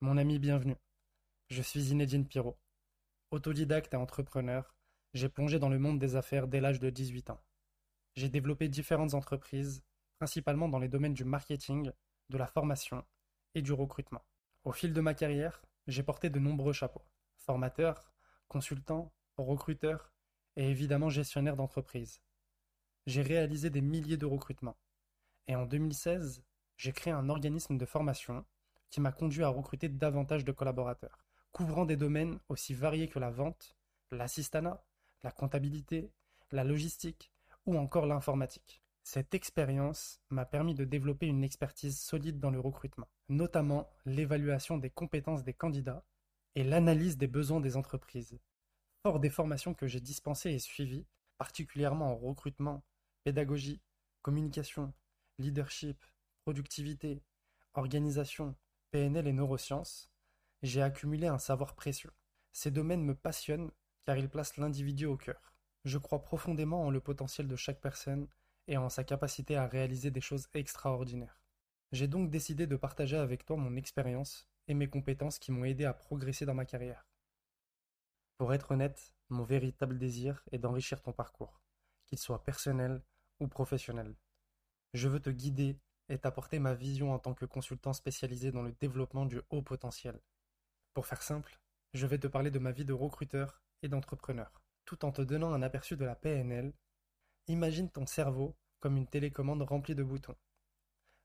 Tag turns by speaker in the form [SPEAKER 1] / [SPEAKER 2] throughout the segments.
[SPEAKER 1] Mon ami, bienvenue. Je suis Zinedine Pirot. Autodidacte et entrepreneur, j'ai plongé dans le monde des affaires dès l'âge de 18 ans. J'ai développé différentes entreprises, principalement dans les domaines du marketing, de la formation et du recrutement. Au fil de ma carrière, j'ai porté de nombreux chapeaux. Formateur, consultant, recruteur et évidemment gestionnaire d'entreprise. J'ai réalisé des milliers de recrutements. Et en 2016, j'ai créé un organisme de formation qui m'a conduit à recruter davantage de collaborateurs, couvrant des domaines aussi variés que la vente, l'assistanat, la comptabilité, la logistique ou encore l'informatique. Cette expérience m'a permis de développer une expertise solide dans le recrutement, notamment l'évaluation des compétences des candidats et l'analyse des besoins des entreprises. Fort des formations que j'ai dispensées et suivies, particulièrement en recrutement, pédagogie, communication, leadership, productivité, organisation, PNL et neurosciences, j'ai accumulé un savoir précieux. Ces domaines me passionnent car ils placent l'individu au cœur. Je crois profondément en le potentiel de chaque personne et en sa capacité à réaliser des choses extraordinaires. J'ai donc décidé de partager avec toi mon expérience et mes compétences qui m'ont aidé à progresser dans ma carrière. Pour être honnête, mon véritable désir est d'enrichir ton parcours, qu'il soit personnel ou professionnel. Je veux te guider et t'apporter ma vision en tant que consultant spécialisé dans le développement du haut potentiel. Pour faire simple, je vais te parler de ma vie de recruteur et d'entrepreneur, tout en te donnant un aperçu de la PNL. Imagine ton cerveau comme une télécommande remplie de boutons.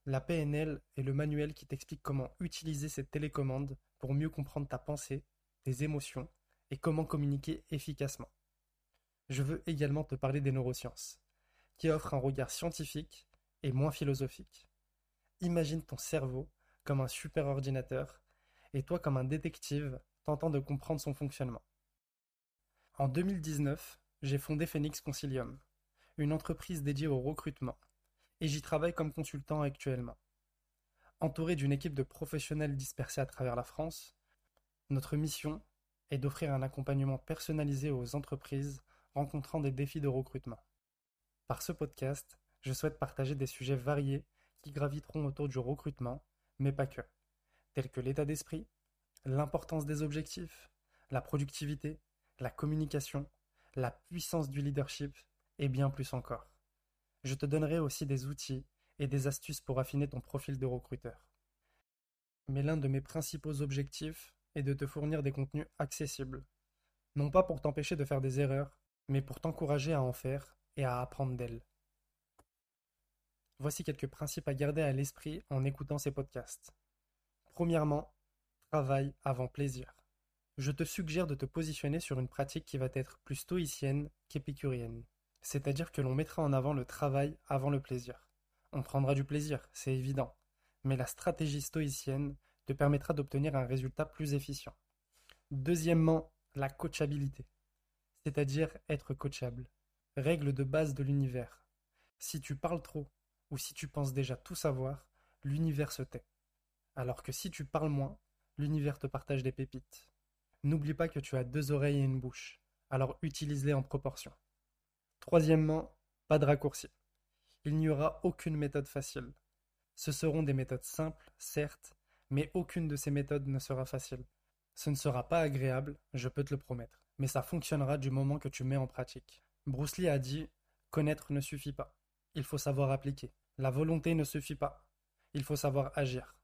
[SPEAKER 1] La PNL est le manuel qui t'explique comment utiliser cette télécommande pour mieux comprendre ta pensée, tes émotions et comment communiquer efficacement. Je veux également te parler des neurosciences, qui offrent un regard scientifique et moins philosophique. Imagine ton cerveau comme un super ordinateur et toi comme un détective tentant de comprendre son fonctionnement. En 2019, j'ai fondé Phoenix Concilium, une entreprise dédiée au recrutement, et j'y travaille comme consultant actuellement. Entouré d'une équipe de professionnels dispersés à travers la France, notre mission est d'offrir un accompagnement personnalisé aux entreprises rencontrant des défis de recrutement. Par ce podcast, je souhaite partager des sujets variés qui graviteront autour du recrutement, mais pas que, tels que l'état d'esprit, l'importance des objectifs, la productivité, la communication, la puissance du leadership et bien plus encore. Je te donnerai aussi des outils et des astuces pour affiner ton profil de recruteur. Mais l'un de mes principaux objectifs est de te fournir des contenus accessibles, non pas pour t'empêcher de faire des erreurs, mais pour t'encourager à en faire et à apprendre d'elles. Voici quelques principes à garder à l'esprit en écoutant ces podcasts. Premièrement, travail avant plaisir. Je te suggère de te positionner sur une pratique qui va être plus stoïcienne qu'épicurienne. C'est-à-dire que l'on mettra en avant le travail avant le plaisir. On prendra du plaisir, c'est évident, mais la stratégie stoïcienne te permettra d'obtenir un résultat plus efficient. Deuxièmement, la coachabilité, c'est-à-dire être coachable. Règle de base de l'univers. Si tu parles trop ou si tu penses déjà tout savoir, l'univers se tait. Alors que si tu parles moins, l'univers te partage des pépites. N'oublie pas que tu as deux oreilles et une bouche, alors utilise-les en proportion. Troisièmement, pas de raccourci. Il n'y aura aucune méthode facile. Ce seront des méthodes simples, certes, mais aucune de ces méthodes ne sera facile. Ce ne sera pas agréable, je peux te le promettre, mais ça fonctionnera du moment que tu mets en pratique. Bruce Lee a dit Connaître ne suffit pas, il faut savoir appliquer. La volonté ne suffit pas. Il faut savoir agir.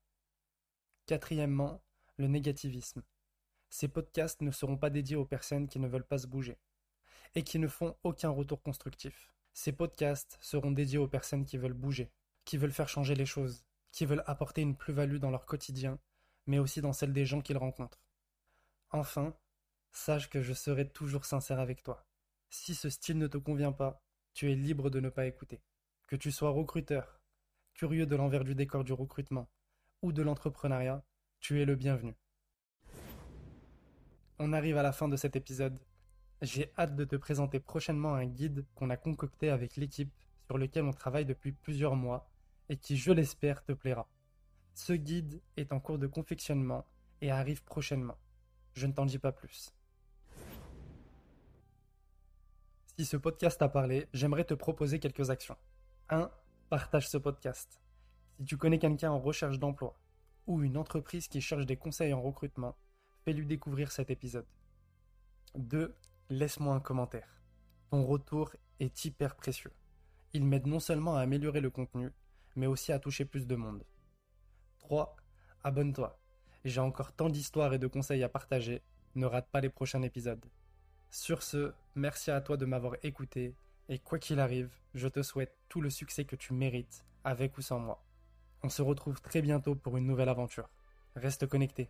[SPEAKER 1] Quatrièmement, le négativisme. Ces podcasts ne seront pas dédiés aux personnes qui ne veulent pas se bouger et qui ne font aucun retour constructif. Ces podcasts seront dédiés aux personnes qui veulent bouger, qui veulent faire changer les choses, qui veulent apporter une plus-value dans leur quotidien, mais aussi dans celle des gens qu'ils rencontrent. Enfin, sache que je serai toujours sincère avec toi. Si ce style ne te convient pas, tu es libre de ne pas écouter. Que tu sois recruteur, curieux de l'envers du décor du recrutement ou de l'entrepreneuriat, tu es le bienvenu. On arrive à la fin de cet épisode. J'ai hâte de te présenter prochainement un guide qu'on a concocté avec l'équipe sur lequel on travaille depuis plusieurs mois et qui, je l'espère, te plaira. Ce guide est en cours de confectionnement et arrive prochainement. Je ne t'en dis pas plus. Si ce podcast t'a parlé, j'aimerais te proposer quelques actions. 1. Partage ce podcast. Si tu connais quelqu'un en recherche d'emploi ou une entreprise qui cherche des conseils en recrutement, fais-lui découvrir cet épisode. 2. Laisse-moi un commentaire. Ton retour est hyper précieux. Il m'aide non seulement à améliorer le contenu, mais aussi à toucher plus de monde. 3. Abonne-toi. J'ai encore tant d'histoires et de conseils à partager, ne rate pas les prochains épisodes. Sur ce, merci à toi de m'avoir écouté, et quoi qu'il arrive, je te souhaite tout le succès que tu mérites, avec ou sans moi. On se retrouve très bientôt pour une nouvelle aventure. Reste connecté.